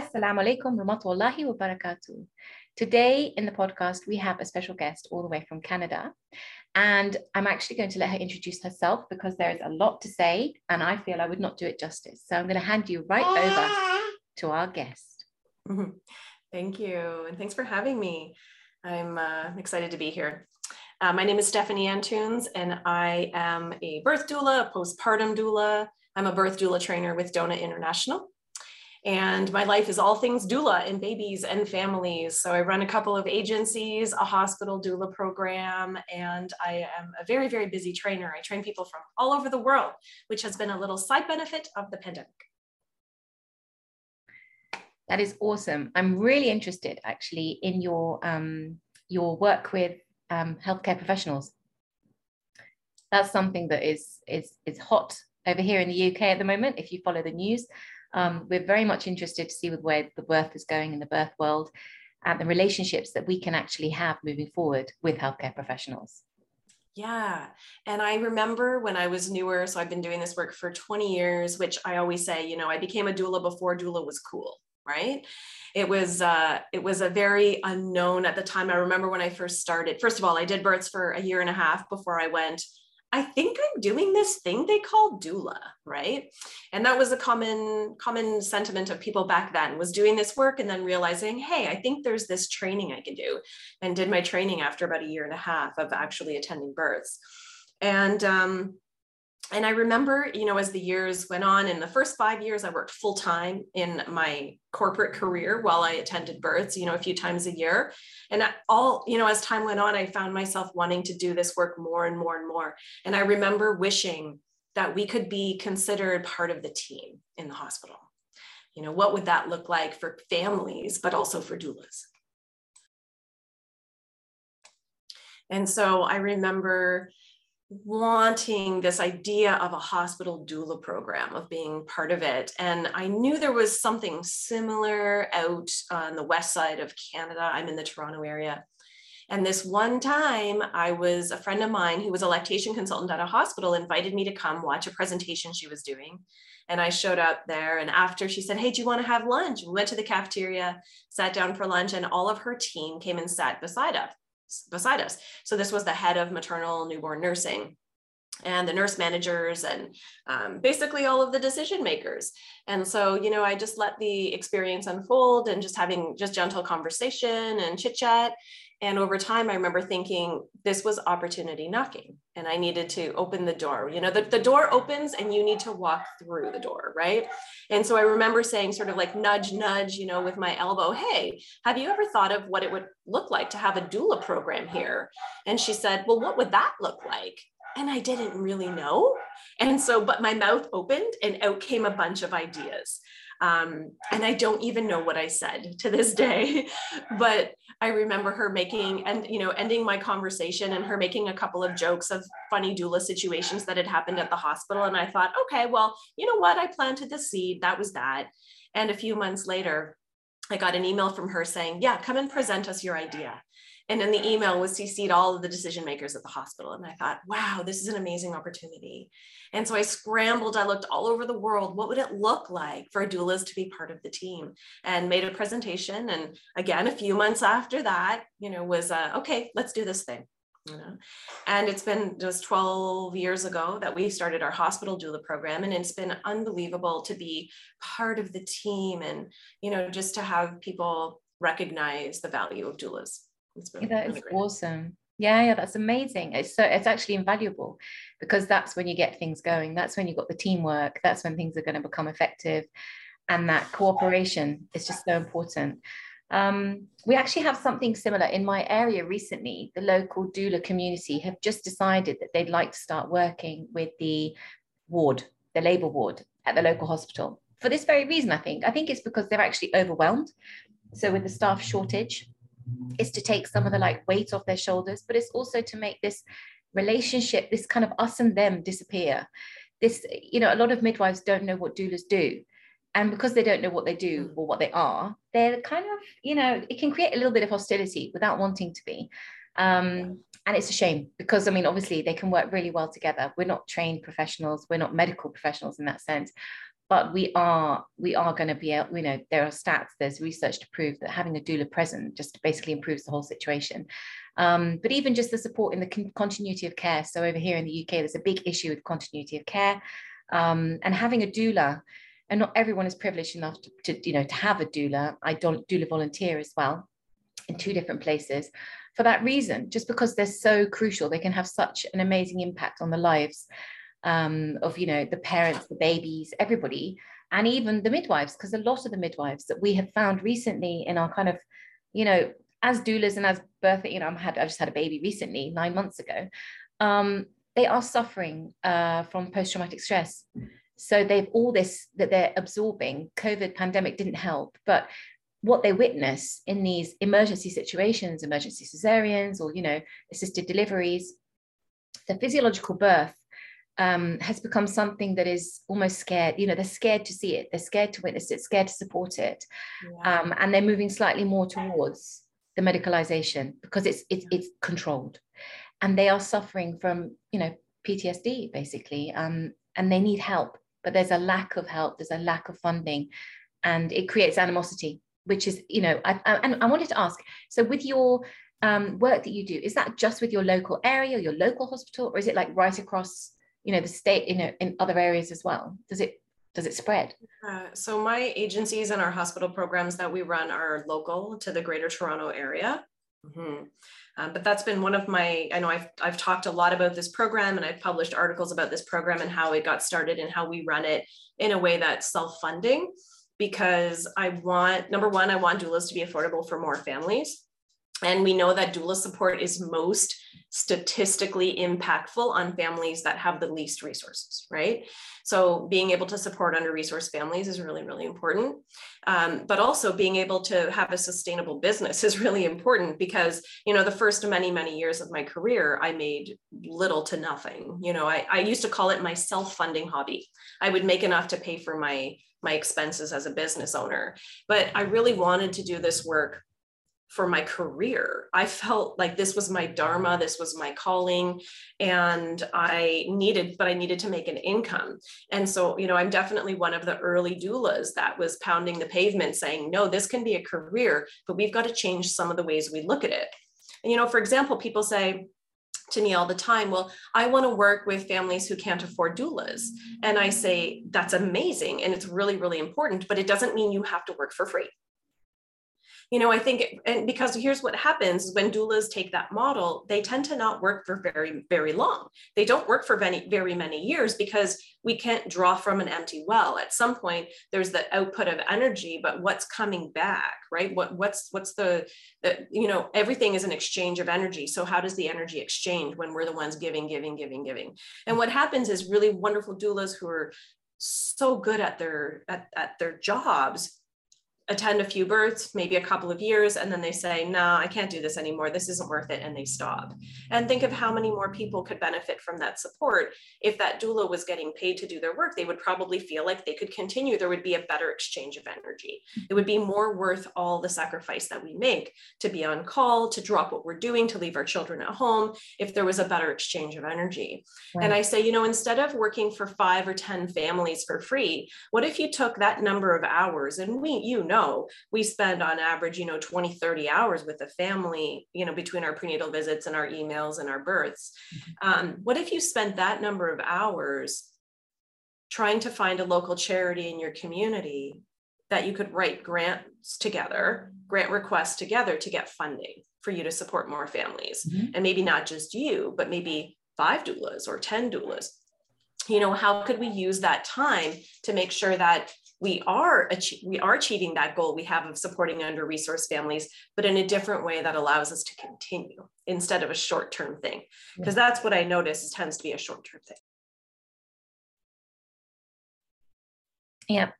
Assalamu alaikum rahmatullahi wa barakatuh. Today in the podcast, we have a special guest all the way from Canada. And I'm actually going to let her introduce herself because there is a lot to say, and I feel I would not do it justice. So I'm going to hand you right over to our guest. Thank you. And thanks for having me. I'm uh, excited to be here. Uh, my name is Stefanie Antunes, and I am a birth doula, a postpartum doula. I'm a birth doula trainer with DONA International. And my life is all things doula and babies and families. So I run a couple of agencies, a hospital doula program, and I am a very, very busy trainer. I train people from all over the world, which has been a little side benefit of the pandemic. That is awesome. I'm really interested actually in your um, your work with um, healthcare professionals. That's something that is is is hot over here in the UK at the moment. If you follow the news, um, we're very much interested to see where the birth is going in the birth world and the relationships that we can actually have moving forward with healthcare professionals. Yeah. And I remember when I was newer, so I've been doing this work for 20 years, which I always say, you know, I became a doula before doula was cool, right? It was uh it was a very unknown at the time. I remember when I first started. First of all, I did births for a year and a half before I went I think I'm doing this thing they call doula, right? And that was a common common sentiment of people back then was doing this work and then realizing, hey, I think there's this training I can do, and did my training after about a year and a half of actually attending births. And um, and I remember, you know, as the years went on, in the first five years, I worked full time in my corporate career while I attended births, you know, a few times a year. And all, you know, as time went on, I found myself wanting to do this work more and more and more. And I remember wishing that we could be considered part of the team in the hospital. You know, what would that look like for families, but also for doulas? And so I remember wanting this idea of a hospital doula program of being part of it. And i knew there was something similar out on the west side of canada. I'm in the toronto area. And this one time i was a friend of mine who was a lactation consultant at a hospital invited me to come watch a presentation she was doing. And i showed up there and after she said hey do you want to have lunch? We went to the cafeteria sat down for lunch and all of her team came and sat beside us beside us. So this was the head of maternal newborn nursing and the nurse managers and um, basically all of the decision makers and so you know i just let the experience unfold and just having just gentle conversation and chit chat and over time, I remember thinking this was opportunity knocking and I needed to open the door. You know, the, the door opens and you need to walk through the door, right? And so I remember saying, sort of like nudge, nudge, you know, with my elbow, hey, have you ever thought of what it would look like to have a doula program here? And she said, well, what would that look like? And I didn't really know. And so, but my mouth opened and out came a bunch of ideas. Um, and I don't even know what I said to this day, but I remember her making and you know ending my conversation and her making a couple of jokes of funny doula situations that had happened at the hospital. And I thought, okay, well, you know what? I planted the seed. That was that. And a few months later, I got an email from her saying, yeah, come and present us your idea. And in the email was CC'd all of the decision makers at the hospital. And I thought, wow, this is an amazing opportunity. And so I scrambled, I looked all over the world. What would it look like for doulas to be part of the team? And made a presentation. And again, a few months after that, you know, was uh, okay, let's do this thing. You know, and it's been just 12 years ago that we started our hospital doula program, and it's been unbelievable to be part of the team and, you know, just to have people recognize the value of doulas. It's really, that is really awesome. Yeah, yeah, that's amazing. It's so it's actually invaluable because that's when you get things going. That's when you've got the teamwork. That's when things are going to become effective. And that cooperation is just so important. Um, we actually have something similar in my area recently. The local doula community have just decided that they'd like to start working with the ward, the labour ward at the local hospital. For this very reason, I think. I think it's because they're actually overwhelmed. So, with the staff shortage, is to take some of the like weight off their shoulders, but it's also to make this relationship, this kind of us and them disappear. This, you know, a lot of midwives don't know what doulas do. And because they don't know what they do mm. or what they are, they're kind of, you know, it can create a little bit of hostility without wanting to be. Um, and it's a shame because, I mean, obviously they can work really well together. We're not trained professionals, we're not medical professionals in that sense. But we are we are going to be able you know there are stats there's research to prove that having a doula present just basically improves the whole situation. Um, but even just the support in the con- continuity of care. So over here in the uk there's a big issue with continuity of care. Um, and having a doula and not everyone is privileged enough to, to you know to have a doula. I don't doula volunteer as well in two different places for that reason. Just because they're so crucial they can have such an amazing impact on the lives um, of you know the parents the babies everybody and even the midwives because a lot of the midwives that we have found recently in our kind of you know as doulas and as birth you know i had i just had a baby recently nine months ago um, they are suffering uh, from post-traumatic stress. So they've all this that they're absorbing covid pandemic didn't help but what they witness in these emergency situations emergency cesareans or you know assisted deliveries the physiological birth um, has become something that is almost scared. You know, they're scared to see it, they're scared to witness it, scared to support it, yeah. um, and they're moving slightly more towards the medicalization because it's it's it's controlled, and they are suffering from you know PTSD basically, um, and they need help, but there's a lack of help, there's a lack of funding, and it creates animosity, which is you know, I, I, and I wanted to ask, so with your um, work that you do, is that just with your local area, your local hospital, or is it like right across you know the state know in other areas as well. Does it does it spread? Uh, so my agencies and our hospital programs that we run are local to the greater toronto area. Mm-hmm. um, but that's been one of my i know I've, I've talked a lot about this program and i've published articles about this program and how it got started and how we run it in a way that's self-funding because i want number one i want doulas to be affordable for more families and we know that doula support is most statistically impactful on families that have the least resources, right? So being able to support under resourced families is really, really important. Um, but also being able to have a sustainable business is really important because, you know, the first many, many years of my career, I made little to nothing. You know, I, I used to call it my self-funding hobby. I would make enough to pay for my my expenses as a business owner. But I really wanted to do this work for my career. I felt like this was my dharma, this was my calling, and I needed, but I needed to make an income. And so, you know, I'm definitely one of the early doulas that was pounding the pavement saying, no, this can be a career, but we've got to change some of the ways we look at it. And, you know, for example, people say, to me all the time, well, I want to work with families who can't afford doulas. And I say, that's amazing. And it's really, really important, but it doesn't mean you have to work for free you know, I think, and because here's what happens when doulas take that model, they tend to not work for very, very long. They don't work for very, very many years because we can't draw from an empty well. At some point, there's the output of energy, but what's coming back, right? What what's what's the, the you know, everything is an exchange of energy. So how does the energy exchange when we're the ones giving, giving, giving, giving? And what happens is really wonderful doulas who are so good at their at, at their jobs attend a few births, maybe a couple of years, and then they say, nah, I can't do this anymore. This isn't worth it. And they stop. And think of how many more people could benefit from that support. If that doula was getting paid to do their work, they would probably feel like they could continue. There would be a better exchange of energy. It would be more worth all the sacrifice that we make to be on call, to drop what we're doing, to leave our children at home, if there was a better exchange of energy. Right. And I say, you know, instead of working for five or 10 families for free, what if you took that number of hours and we, you know, know we spend on average you know 20 30 hours with a family you know between our prenatal visits and our emails and our births mm-hmm. um, what if you spent that number of hours trying to find a local charity in your community that you could write grants together grant requests together to get funding for you to support more families mm-hmm. and maybe not just you but maybe five doulas or 10 doulas you know how could we use that time to make sure that we are we are achieving that goal we have of supporting under resourced families but in a different way that allows us to continue instead of a short-term thing because yeah. that's what i notice is tends to be a short-term thing yeah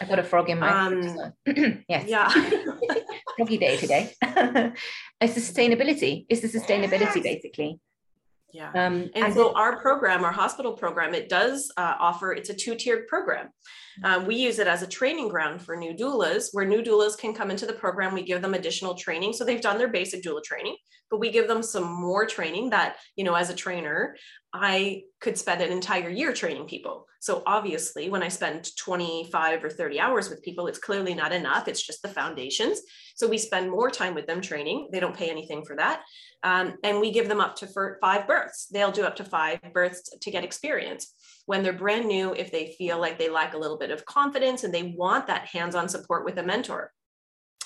I got a frog in my um, yes. Yeah. Froggy day today. it's sustainability. It's the sustainability basically. Yeah. Um, and, and so our program, our hospital program, it does uh, offer, it's a two-tiered program. Um, we use it as a training ground for new doulas where new doulas can come into the program. We give them additional training. So they've done their basic doula training, but we give them some more training that, you know, as a trainer, I could spend an entire year training people. So obviously, when I spend 25 or 30 hours with people, it's clearly not enough. It's just the foundations. So we spend more time with them training. They don't pay anything for that. Um, and we give them up to five births. They'll do up to five births to get experience. When they're brand new, if they feel like they lack a little bit of confidence and they want that hands on support with a mentor.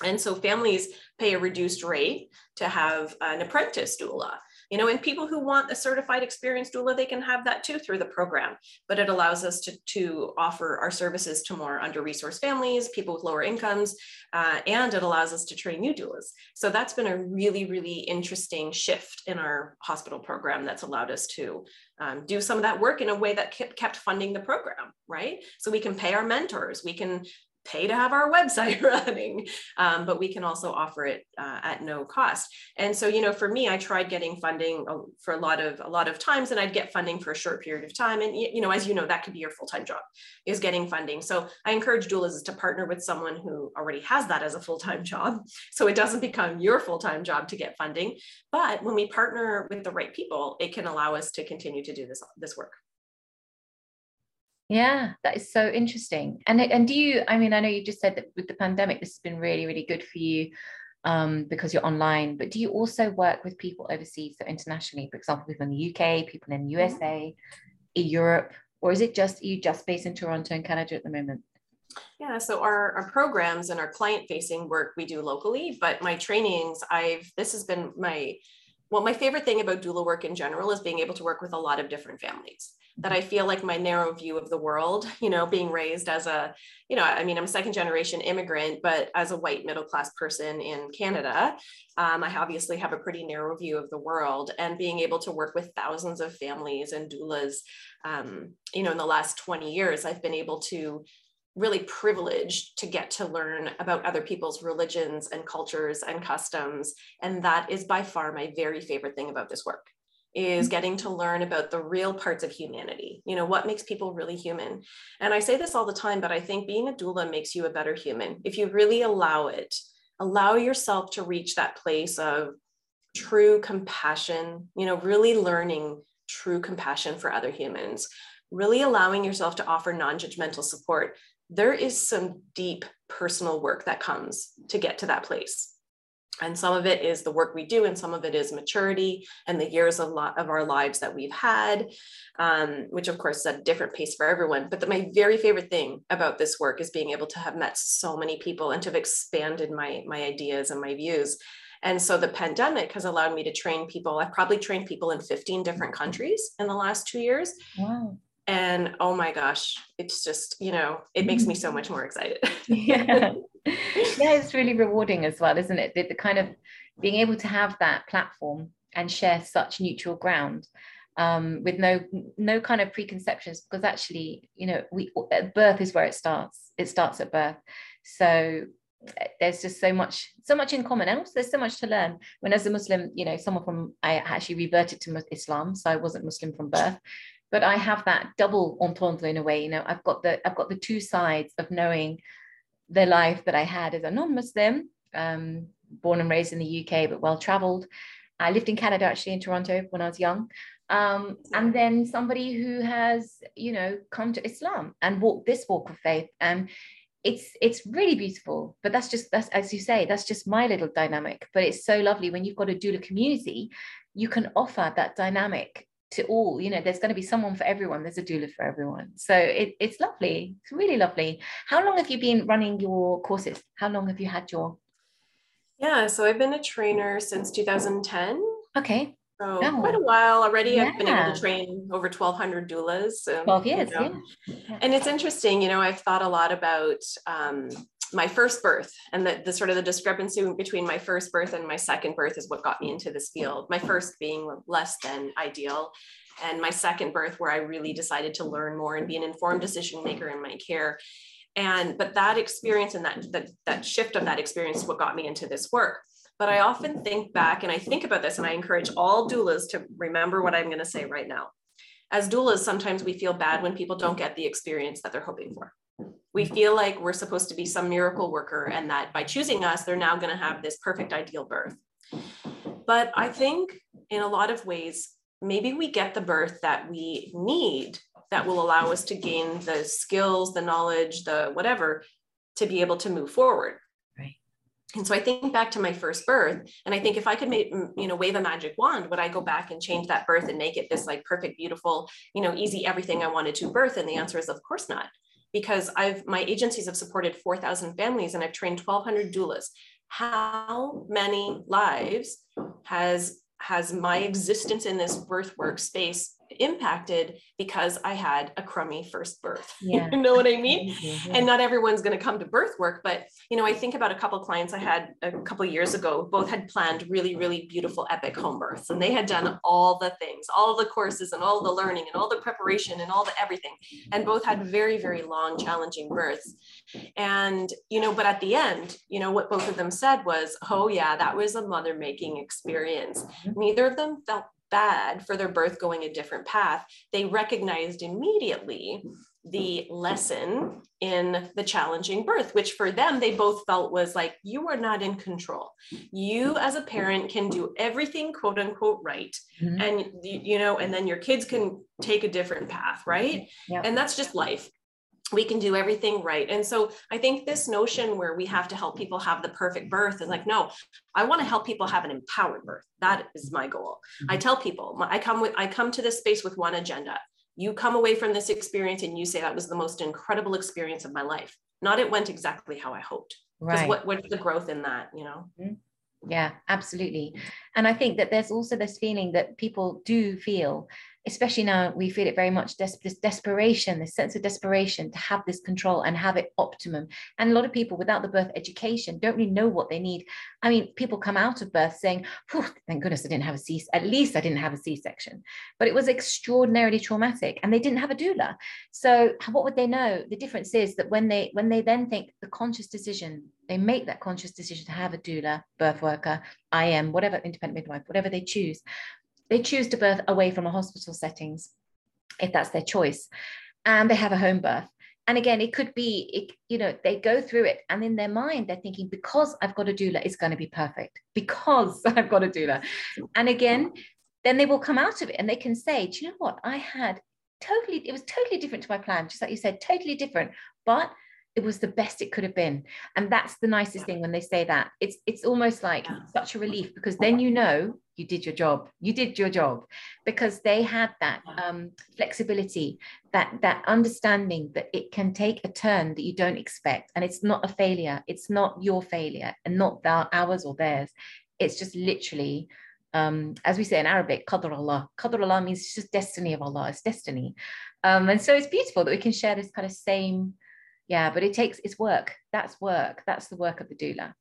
And so families pay a reduced rate to have an apprentice doula you know and people who want a certified experienced doula they can have that too through the program. But it allows us to, to offer our services to more under resourced families people with lower incomes uh, and it allows us to train new doulas. So that's been a really really interesting shift in our hospital program that's allowed us to um, do some of that work in a way that kept funding the program right? So we can pay our mentors. We can pay to have our website running, um, but we can also offer it uh, at no cost. And so, you know, for me, I tried getting funding uh, for a lot of a lot of times, and I'd get funding for a short period of time. And you know, as you know, that could be your full time job is getting funding. So I encourage doulas to partner with someone who already has that as a full time job, so it doesn't become your full time job to get funding. But when we partner with the right people, it can allow us to continue to do this this work. Yeah, that is so interesting. And and do you? I mean, I know you just said that with the pandemic, this has been really really good for you um, because you're online. But do you also work with people overseas, so internationally? For example, people in the UK, people in the USA, in Europe, or is it just you just based in Toronto and Canada at the moment? Yeah, so our, our programs and our client facing work we do locally, but my trainings, I've this has been my well, my favorite thing about doula work in general is being able to work with a lot of different families that I feel like my narrow view of the world, you know, being raised as a, you know, I mean, I'm a second generation immigrant, but as a white middle class person in Canada, um, I obviously have a pretty narrow view of the world. And being able to work with thousands of families and doulas, um, you know, in the last 20 years, I've been able to really privileged to get to learn about other people's religions and cultures and customs. And that is by far my very favorite thing about this work is mm-hmm. getting to learn about the real parts of humanity you know what makes people really human. And i say this all the time but i think being a doula makes you a better human. If you really allow it allow yourself to reach that place of true compassion you know really learning true compassion for other humans really allowing yourself to offer non-judgmental support there is some deep personal work that comes to get to that place and some of it is the work we do and some of it is maturity and the years of, lot of our lives that we've had um, which of course is at a different pace for everyone. But the, my very favorite thing about this work is being able to have met so many people and to have expanded my my ideas and my views. And so the pandemic has allowed me to train people. I've probably trained people in 15 different countries in the last two years. Wow and oh my gosh it's just you know it makes me so much more excited. Yeah yeah it's really rewarding as well isn't it? The, the, kind of being able to have that platform and share such neutral ground um, with no no kind of preconceptions because actually you know we birth is where it starts. It starts at birth. So there's just so much so much in common. And also there's so much to learn. When as a muslim you know someone from i actually reverted to islam so i wasn't muslim from birth but I have that double entendre in a way. You know, I've got the I've got the two sides of knowing the life that I had as a non-Muslim, um, born and raised in the UK, but well traveled. I lived in Canada actually in Toronto when I was young. Um, and then somebody who has, you know, come to Islam and walked this walk of faith. And it's it's really beautiful. But that's just that's as you say, that's just my little dynamic. But it's so lovely when you've got a doula community, you can offer that dynamic to all you know there's going to be someone for everyone there's a doula for everyone so it, it's lovely it's really lovely how long have you been running your courses how long have you had your yeah so i've been a trainer since 2010 okay so oh. quite a while already yeah. i've been able to train over 1200 doulas so, 12 years you know. yeah. and it's interesting you know i've thought a lot about um, my first birth and the, the sort of the discrepancy between my first birth and my second birth is what got me into this field. My first being less than ideal and my second birth where i really decided to learn more and be an informed decision maker in my care. And but that experience and that that, that shift of that experience is what got me into this work. But i often think back and i think about this and i encourage all doulas to remember what i'm going to say right now. As doulas sometimes we feel bad when people don't get the experience that they're hoping for we feel like we're supposed to be some miracle worker and that by choosing us, they're now going to have this perfect ideal birth. But I think in a lot of ways, maybe we get the birth that we need that will allow us to gain the skills, the knowledge, the whatever to be able to move forward. Right. And so I think back to my first birth, and I think if I could make, mm, you know, wave a magic wand, would I go back and change that birth and make it this like perfect, beautiful, you know, easy everything I wanted to birth? And the answer is, of course not, because I've my agencies have supported 4,000 families and I've trained 1,200 doulas. How many lives has has my existence in this birth work space impacted because I had a crummy first birth. Yeah. you know what I mean? Yeah. And not everyone's going to come to birth work, but you know, I think about a couple clients I had a couple years ago. Both had planned really, really beautiful epic home births, and they had done all the things, all the courses, and all the learning, and all the preparation, and all the everything, and both had very, very long, challenging births. And you know, but at the end, you know, what both of them said was, "Oh yeah, that was a mother making experience." Mhm. Neither of them felt bad for their birth going a different path, they recognized immediately the lesson in the challenging birth, which for them, they both felt was like, you are not in control. You, as a parent, can do everything, quote unquote, right. Mhm. And, you know, and then your kids can take a different path, right? Yeah. And that's just life we can do everything right. And so I think this notion where we have to help people have the perfect birth is like, no, I want to help people have an empowered birth. That is my goal. I mm-hmm. tell people, I come with, I come to this space with one agenda. You come away from this experience and you say that was the most incredible experience of my life. Not it went exactly how I hoped. Right. what, what's the growth in that, you know? Mm-hmm. Yeah, absolutely. And I think that there's also this feeling that people do feel, especially now we feel it very much, des- this desperation, this sense of desperation to have this control and have it optimum. And a lot of people without the birth education don't really know what they need. I mean, people come out of birth saying, thank goodness I didn't have a C, at least I didn't have a C-section. But it was extraordinarily traumatic and they didn't have a doula. So what would they know? The difference is that when they when they then think the conscious decision, they make that conscious decision to have a doula, birth worker, IM, whatever, independent midwife, whatever they choose, they choose to birth away from a hospital settings, if that's their choice, and they have a home birth. And again, it could be, it, you know, they go through it, and in their mind, they're thinking, because I've got a doula, it's going to be perfect. Because I've got a doula, and again, then they will come out of it, and they can say, do you know what? I had totally, it was totally different to my plan, just like you said, totally different, but it was the best it could have been and that's the nicest thing when they say that it's it's almost like Yeah. such a relief because then you know you did your job you did your job because they had that um, flexibility that that understanding that it can take a turn that you don't expect and it's not a failure it's not your failure and not their, ours or theirs it's just literally um, as we say in Arabic, qadr Allah. Qadr Allah means just destiny of Allah. It's destiny. Um, and so it's beautiful that we can share this kind of same, yeah, but it takes, it's work. That's work. That's the work of the doula.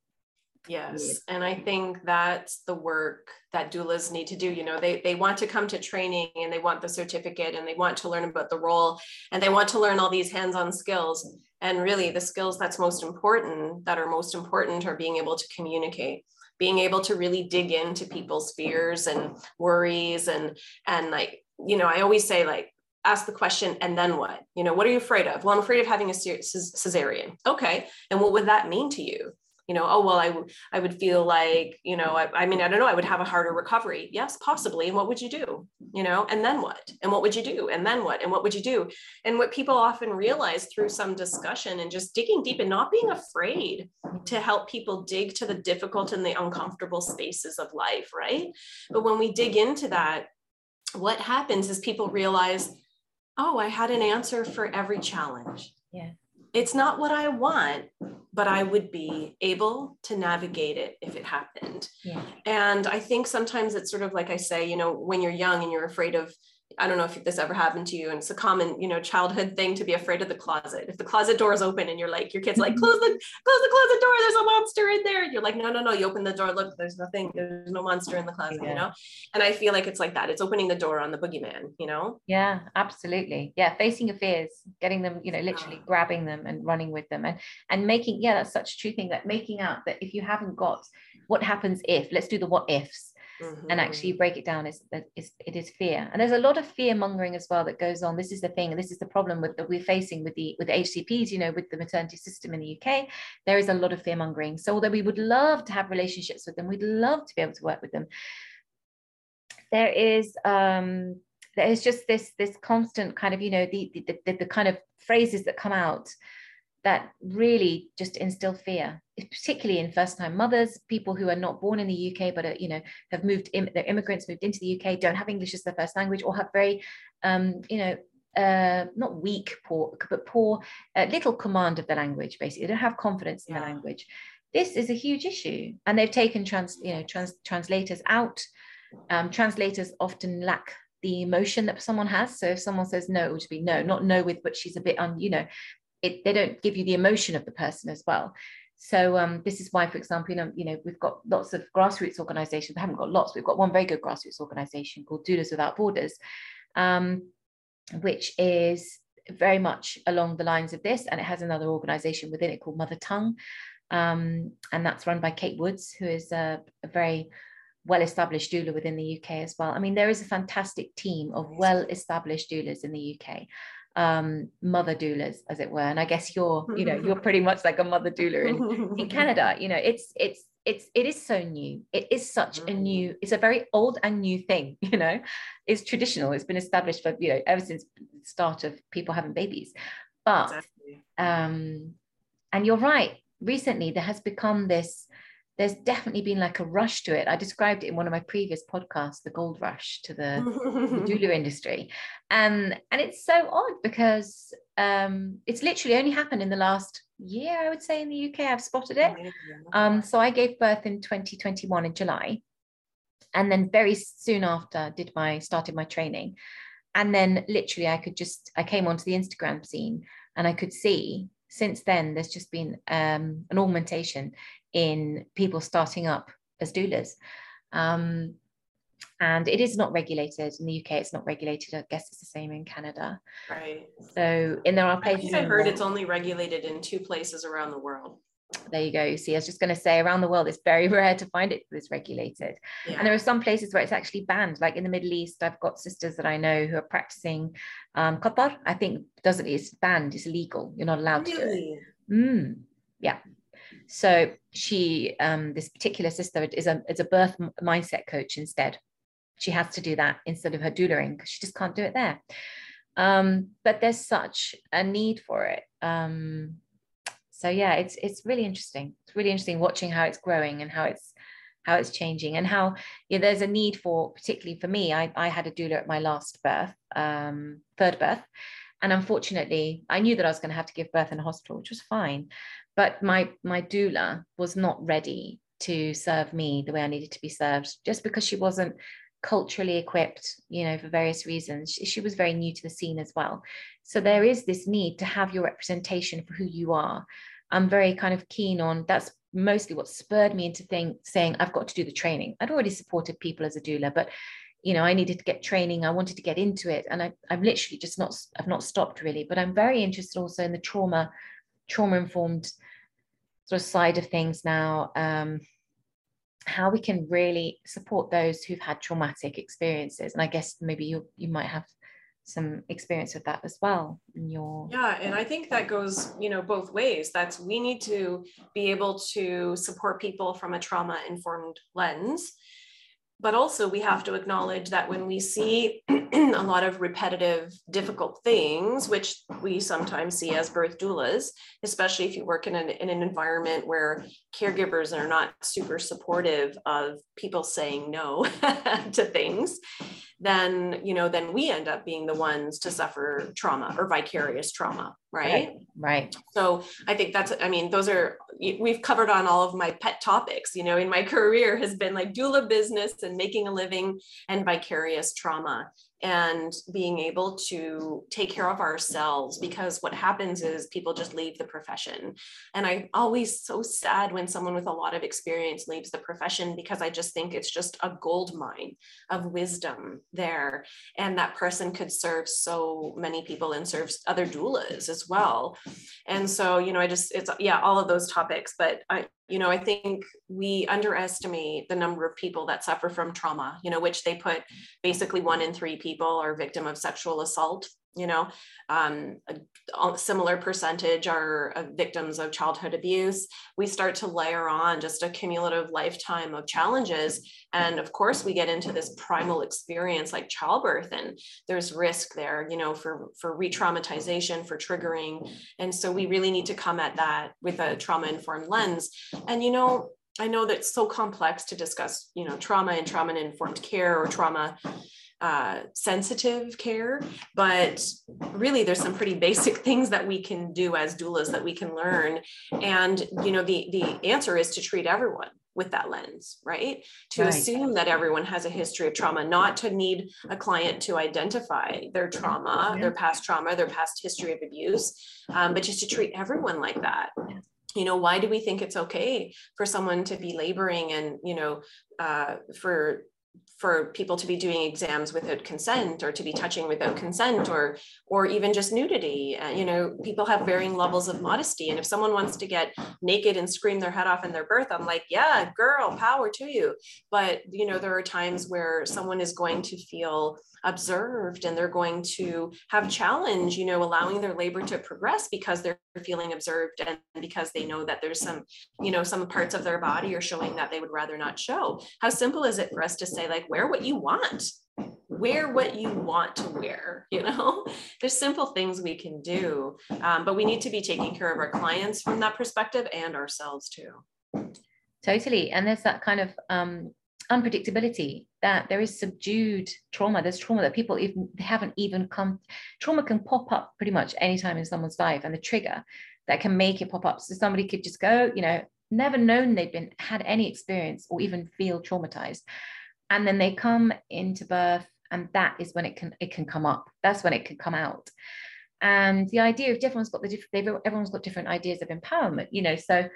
Yes. And I think that's the work that doulas need to do. You know, they, they want to come to training and they want the certificate and they want to learn about the role and they want to learn all these hands-on skills. And really the skills that's most important, that are most important are being able to communicate, being able to really dig into people's fears and worries and, and like, you know, I always say like, ask the question and then what? You know what are you afraid of? Well i'm afraid of having a ces- cesarean. Okay and what would that mean to you? You know oh well i, w- I would feel like you know I, I mean i don't know i would have a harder recovery. Yes possibly and what would you do? You know and then what? And what would you do? And then what? And what would you do? And what people often realize through some discussion and just digging deep and not being afraid to help people dig to the difficult and the uncomfortable spaces of life right? But when we dig into that what happens is people realize oh, I had an answer for every challenge. Yeah. It's not what I want, but I would be able to navigate it if it happened. Yeah. And I think sometimes it's sort of like I say, you know, when you're young and you're afraid of, I don't know if this ever happened to you, and it's a common, you know, childhood thing to be afraid of the closet. If the closet door is open and you're like, your kid's like, mm-hmm. close the, close the closet door, there's a monster in there. You're like, no, no, no, you open the door, look, there's nothing, there's no monster in the closet, Yeah. you know? And I feel like it's like that. It's opening the door on the boogeyman, you know? Yeah, absolutely. Yeah, facing your fears, getting them, you know, literally Yeah. grabbing them and running with them and and making, yeah, that's such a true thing that making out that if you haven't got what happens if, let's do the what ifs and Mhm. actually break it down is is it is fear. And there's a lot of fear mongering as well that goes on. This is the thing, and this is the problem with that we're facing with the with the HCPs, you know, with the maternity system in the UK. There is a lot of fear mongering. So although we would love to have relationships with them, we'd love to be able to work with them there is um there is just this this constant kind of you know the the, the, the kind of phrases that come out that really just instill fear particularly in first time mothers people who are not born in the uk but are, you know have moved in they're immigrants moved into the uk don't have english as their first language or have very um, you know uh, not weak poor but poor uh, little command of the language basically. They don't have confidence in yeah. the language. This is a huge issue and they've taken trans you know trans translators out. Um, translators often lack the emotion that someone has. So if someone says no it would be no not no with but she's a bit un you know it, they don't give you the emotion of the person as well so um, this is why, for example, you know, you know, we've got lots of grassroots organisations. We haven't got lots. We've got one very good grassroots organisation called Doulas Without Borders, um, which is very much along the lines of this, and it has another organisation within it called Mother Tongue, um, and that's run by Kate Woods, who is a, a very well-established doula within the UK as well. I mean, there is a fantastic team of well-established doulas in the UK um, mother doulas, as it were. And I guess you're, you know, you're pretty much like a mother doula in, in Canada. You know, it's it's it's it is so new. It is such a mm. new, it's a very old and new thing, you know. It's traditional, it's been established for, you know, ever since the start of people having babies. But exactly. um, and you're right, recently there has become this there's definitely been like a rush to it. I described it in one of my previous podcasts, the gold rush to the, the doula industry. Um, and it's so odd because um, it's literally only happened in the last year, I would say, in the UK. I've spotted it. Um, so I gave birth in 2021 in July. And then very soon after did my started my training. And then literally I could just I came onto the Instagram scene and I could see since then there's just been um, an augmentation in people starting up as doulas. Um, and it is not regulated in the UK. It's not regulated. I guess it's the same in Canada. Right. So, and there are places. I, I heard it's only regulated in two places around the world. There you go. You see, I was just going to say, around the world, it's very rare to find it that's regulated. Yeah. And there are some places where it's actually banned. Like in the Middle East, I've got sisters that I know who are practicing um, Qatar. I think doesn't it's banned. It's illegal. You're not allowed really? to do it. Mm, yeah. So she, um, this particular sister, is a is a birth mindset coach instead. She has to do that instead of her doulaing because she just can't do it there. Um, but there's such a need for it. Um, so yeah, it's it's really interesting. It's really interesting watching how it's growing and how it's how it's changing and how yeah, there's a need for particularly for me. I I had a doula at my last birth, um, third birth, and unfortunately, I knew that I was going to have to give birth in a hospital, which was fine. But my my doula was not ready to serve me the way I needed to be served just because she wasn't culturally equipped you know for various reasons. She, she, was very new to the scene as well. So there is this need to have your representation for who you are. I'm very kind of keen on that's mostly what spurred me into think, saying i've got to do the training. I'd already supported people as a doula but you know i needed to get training i wanted to get into it and I, i'm literally just not i've not stopped really but i'm very interested also in the trauma trauma informed sort of side of things now um, how we can really support those who've had traumatic experiences and i guess maybe you you might have some experience with that as well in your yeah and i think that goes you know both ways that's we need to be able to support people from a trauma informed lens but also we have to acknowledge that when we see a lot of repetitive difficult things which we sometimes see as birth doulas especially if you work in an, in an environment where caregivers are not super supportive of people saying no to things then you know then we end up being the ones to suffer trauma or vicarious trauma right right, right. so i think that's i mean those are we've covered on all of my pet topics you know in my career has been like doula business and making a living and vicarious trauma and being able to take care of ourselves because what happens is people just leave the profession. And i'm always so sad when someone with a lot of experience leaves the profession because i just think it's just a gold mine of wisdom there. And that person could serve so many people and serve other doulas as well. And so you know i just it's yeah all of those topics but i you know i think we underestimate the number of people that suffer from trauma you know which they put basically one in three people are victim of sexual assault you know um, a, similar percentage are uh, victims of childhood abuse. We start to layer on just a cumulative lifetime of challenges. And of course we get into this primal experience like childbirth and there's risk there you know for for re-traumatization for triggering. And so we really need to come at that with a trauma informed lens. And you know I know that it's so complex to discuss, you know, trauma and trauma informed care or trauma uh, sensitive care, but really there's some pretty basic things that we can do as doulas that we can learn. And, you know, the, the answer is to treat everyone with that lens, right? To right. assume that everyone has a history of trauma, not to need a client to identify their trauma, their past trauma, their past history of abuse, um, but just to treat everyone like that you know why do we think it's okay for someone to be laboring and you know uh, for for people to be doing exams without consent or to be touching without consent or or even just nudity. Uh, you know people have varying levels of modesty. And if someone wants to get naked and scream their head off in their birth i'm like yeah girl power to you. But you know there are times where someone is going to feel observed and they're going to have challenge you know allowing their labor to progress because they're feeling observed and because they know that there's some you know some parts of their body are showing that they would rather not show. How simple is it for us to say like wear what you want. Wear what you want to wear you know? There's simple things we can do um, but we need to be taking care of our clients from that perspective and ourselves too. Totally. And there's that kind of um, unpredictability that there is subdued trauma. There's trauma that people even haven't even come trauma can pop up pretty much anytime in someone's life and the trigger that can make it pop up. So somebody could just go you know never known they've been had any experience or even feel traumatized and then they come into birth and that is when it can it can come up. That's when it can come out. And the idea of everyone's got the different everyone's got different ideas of empowerment you know so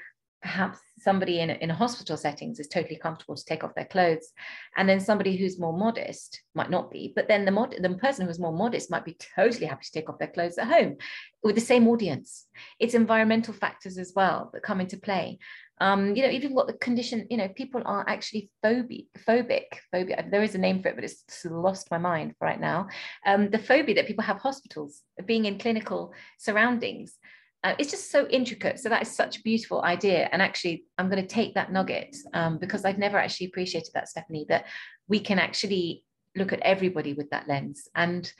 perhaps somebody in a, in a hospital settings is totally comfortable to take off their clothes. And then somebody who's more modest might not be but then the mod the person who's more modest might be totally happy to take off their clothes at home with the same audience. It's environmental factors as well that come into play um, you know, even what the condition, you know, people are actually phobic, phobic, phobia. There is a name for it, but it's lost my mind right now. Um, the phobia that people have hospitals, being in clinical surroundings. Uh, it's just so intricate. So that is such a beautiful idea. And actually, I'm going to take that nugget um, because I've never actually appreciated that, Stefanie, that we can actually look at everybody with that lens. And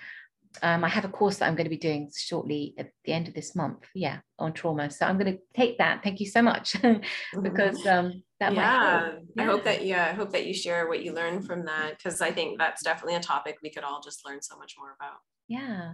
um, I have a course that I'm going to be doing shortly at the end of this month. Yeah, on trauma. So I'm going to take that. Thank you so much because um, that yeah, yeah. I hope that yeah, I hope that you share what you learned from that because I think that's definitely a topic we could all just learn so much more about. Yeah.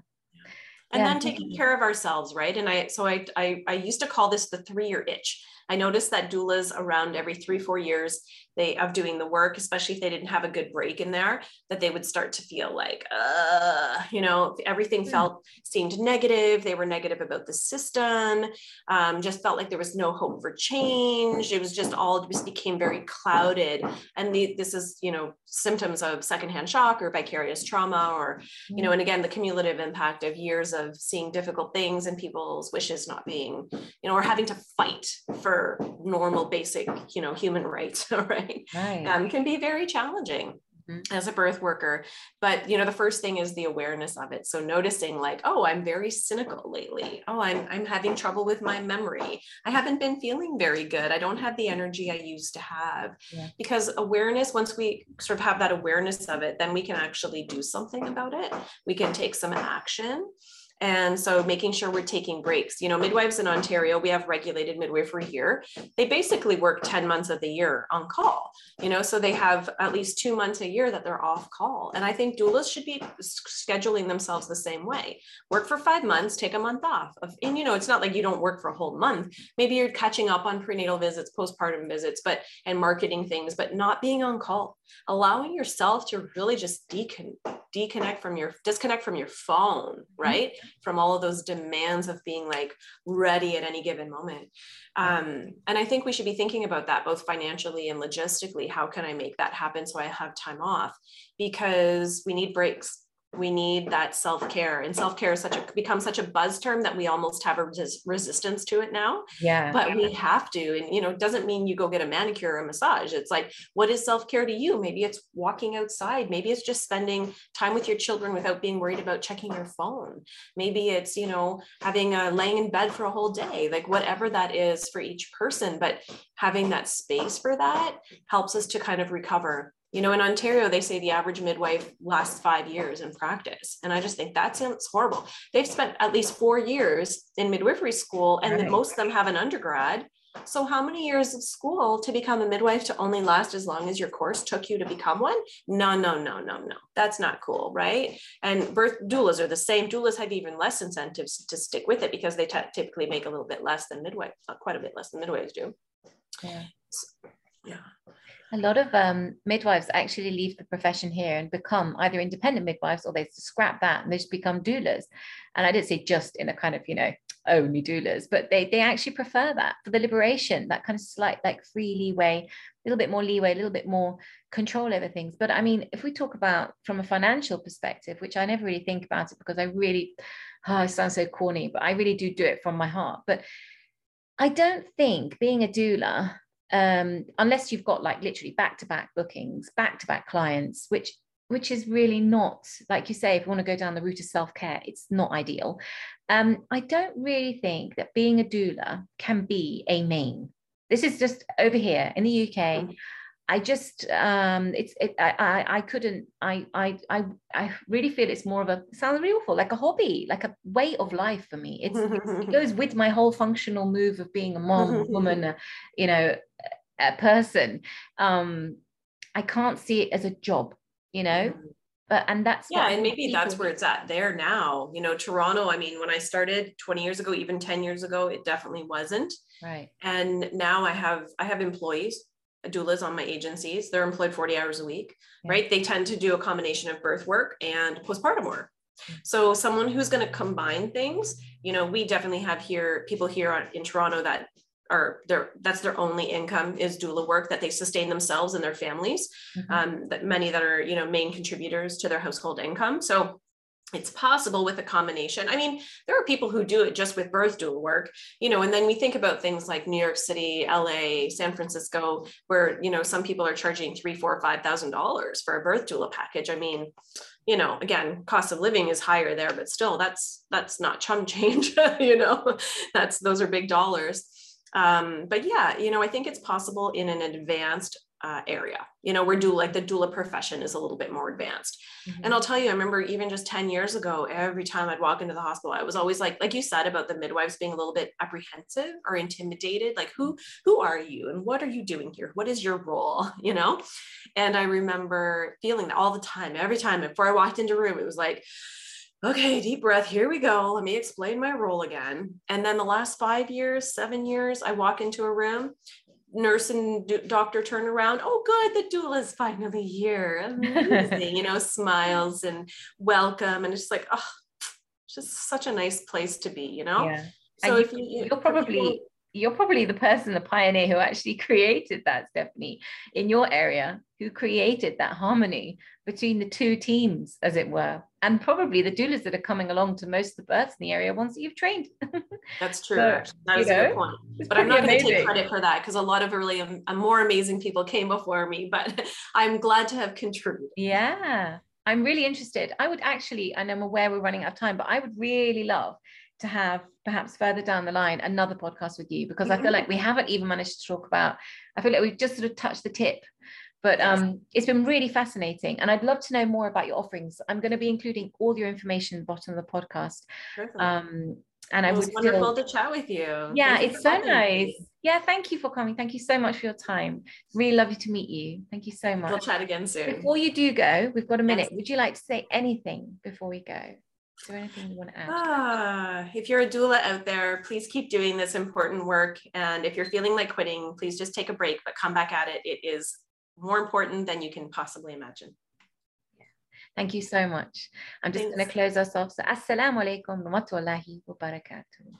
And yeah, then taking care of ourselves, right? And I so I, I I used to call this the three-year itch. I noticed that doulas around every three, four years they of doing the work, especially if they didn't have a good break in there, that they would start to feel like, uh, you know, everything hmm. felt seemed negative. They were negative about the system. Um, just felt like there was no hope for change. It was just all just became very clouded. And the, this is, you know, symptoms of secondhand shock or vicarious trauma, or you know, hmm. and again, the cumulative impact of years of seeing difficult things and people's wishes not being, you know, or having to fight for normal, basic, you know, human rights. Right right? Um, can be very challenging mm-hmm. as a birth worker but you know the first thing is the awareness of it so noticing like oh i'm very cynical lately oh i'm i'm having trouble with my memory i haven't been feeling very good i don't have the energy i used to have yeah. because awareness once we sort of have that awareness of it then we can actually do something about it we can take some action and so making sure we're taking breaks. You know, midwives in Ontario, we have regulated midwifery here. They basically work 10 months of the year on call, you know, so they have at least two months a year that they're off call. And I think doulas should be scheduling themselves the same way. Work for five months, take a month off. And, you know, it's not like you don't work for a whole month. Maybe you're catching up on prenatal visits, postpartum visits, but and marketing things, but not being on call. Allowing yourself to really just decon- deconnect from your disconnect from your phone, right? from all of those demands of being like ready at any given moment. Um, and I think we should be thinking about that both financially and logistically. How can I make that happen so I have time off? Because we need breaks we need that self-care and self-care is such a becomes such a buzz term that we almost have a res- resistance to it now. Yeah. But we have to and you know it doesn't mean you go get a manicure or a massage. It's like what is self-care to you? Maybe it's walking outside. Maybe it's just spending time with your children without being worried about checking your phone. Maybe it's you know having a laying in bed for a whole day like whatever that is for each person. But having that space for that helps us to kind of recover you know, in Ontario, they say the average midwife lasts five years in practice. And I just think that sounds horrible. They've spent at least four years in midwifery school, and right. most of them have an undergrad. So, how many years of school to become a midwife to only last as long as your course took you to become one? No, no, no, no, no. That's not cool, right? And birth doulas are the same. Doulas have even less incentives to stick with it because they t- typically make a little bit less than midwives, uh, quite a bit less than midwives do. Yeah. So, yeah a lot of um, midwives actually leave the profession here and become either independent midwives or they scrap that and they just become doulas. And I didn't say just in a kind of, you know, only doulas, but they, they actually prefer that for the liberation, that kind of slight, like free leeway, a little bit more leeway, a little bit more control over things. But I mean, if we talk about from a financial perspective, which I never really think about it because I really, oh, I sound so corny, but I really do do it from my heart. But I don't think being a doula um, unless you've got like literally back to back bookings, back to back clients, which which is really not like you say if you want to go down the route of self-care it's not ideal. Um, i don't really think that being a doula can be a main. This is just over here in the uk mm. I just um it's it I, I I couldn't I I I I really feel it's more of a sounds really awful like a hobby like a way of life for me. It's, it's it goes with my whole functional move of being a mom woman a, you know a person. Um I can't see it as a job you know? Mm-hmm. but and that's yeah and maybe that's where it's at there now. You know Toronto I mean when I started 20 years ago even 10 years ago it definitely wasn't. Right. And now I have I have employees doulas on my agencies. They're employed 40 hours a week, yeah. right? They tend to do a combination of birth work and postpartum work. Mm. So someone who's going to combine things, you know, we definitely have here people here in Toronto that are their that's their only income is doula work that they sustain themselves and their families. Mm-hmm. Um, that many that are you know main contributors to their household income. So it's possible with a combination. I mean, there are people who do it just with birth doula work, you know, and then we think about things like New York City, LA, San Francisco, where, you know, some people are charging three, four, five thousand dollars for a birth doula package. I mean, you know, again, cost of living is higher there, but still that's that's not chum change, you know, that's those are big dollars. Um, but yeah, you know, I think it's possible in an advanced uh, area. You know, where doula, like the doula profession is a little bit more advanced. Mm-hmm. And I'll tell you, I remember even just 10 years ago, every time I'd walk into the hospital, I was always like, like you said about the midwives being a little bit apprehensive or intimidated, like who, who are you and what are you doing here? What is your role? You know? And I remember feeling that all the time, every time before I walked into a room, it was like, okay, deep breath, here we go. Let me explain my role again. And then the last five years, seven years, I walk into a room nurse and do- doctor turn around oh good the doula is finally here amazing you know smiles and welcome and it's just like oh just such a nice place to be you know yeah. so and if you, you're probably you're probably the person, the pioneer who actually created that, Stefanie, in your area, who created that harmony between the two teams, as it were, and probably the doulas that are coming along to most of the births in the area once you've trained. That's true. So, that is know, a good point. But I'm not going to take credit for that because a lot of really um, more amazing people came before me. But I'm glad to have contributed. Yeah. I'm really interested. I would actually, and I'm aware we're running out of time, but I would really love to have perhaps further down the line another podcast with you because mm-hmm. I feel like we haven't even managed to talk about, I feel like we've just sort of touched the tip. But um, it's been really fascinating. And I'd love to know more about your offerings. I'm going to be including all your information at the bottom of the podcast. Um, and it was wonderful to chat with you. Yeah, it's so nice. Me. Yeah, thank you for coming. Thank you so much for your time. Really lovely to meet you. Thank you so much. We'll chat again soon. Before you do go, we've got a minute. Yes. Would you like to say anything before we go? Is there anything you want to add? Ah, if you're a doula out there, please keep doing this important work. And if you're feeling like quitting, please just take a break, but come back at it. It is more important than you can possibly imagine. Thank you so much. I'm just going to close us off. So, Assalamu alaikum wa rahmatullahi wa barakatuh.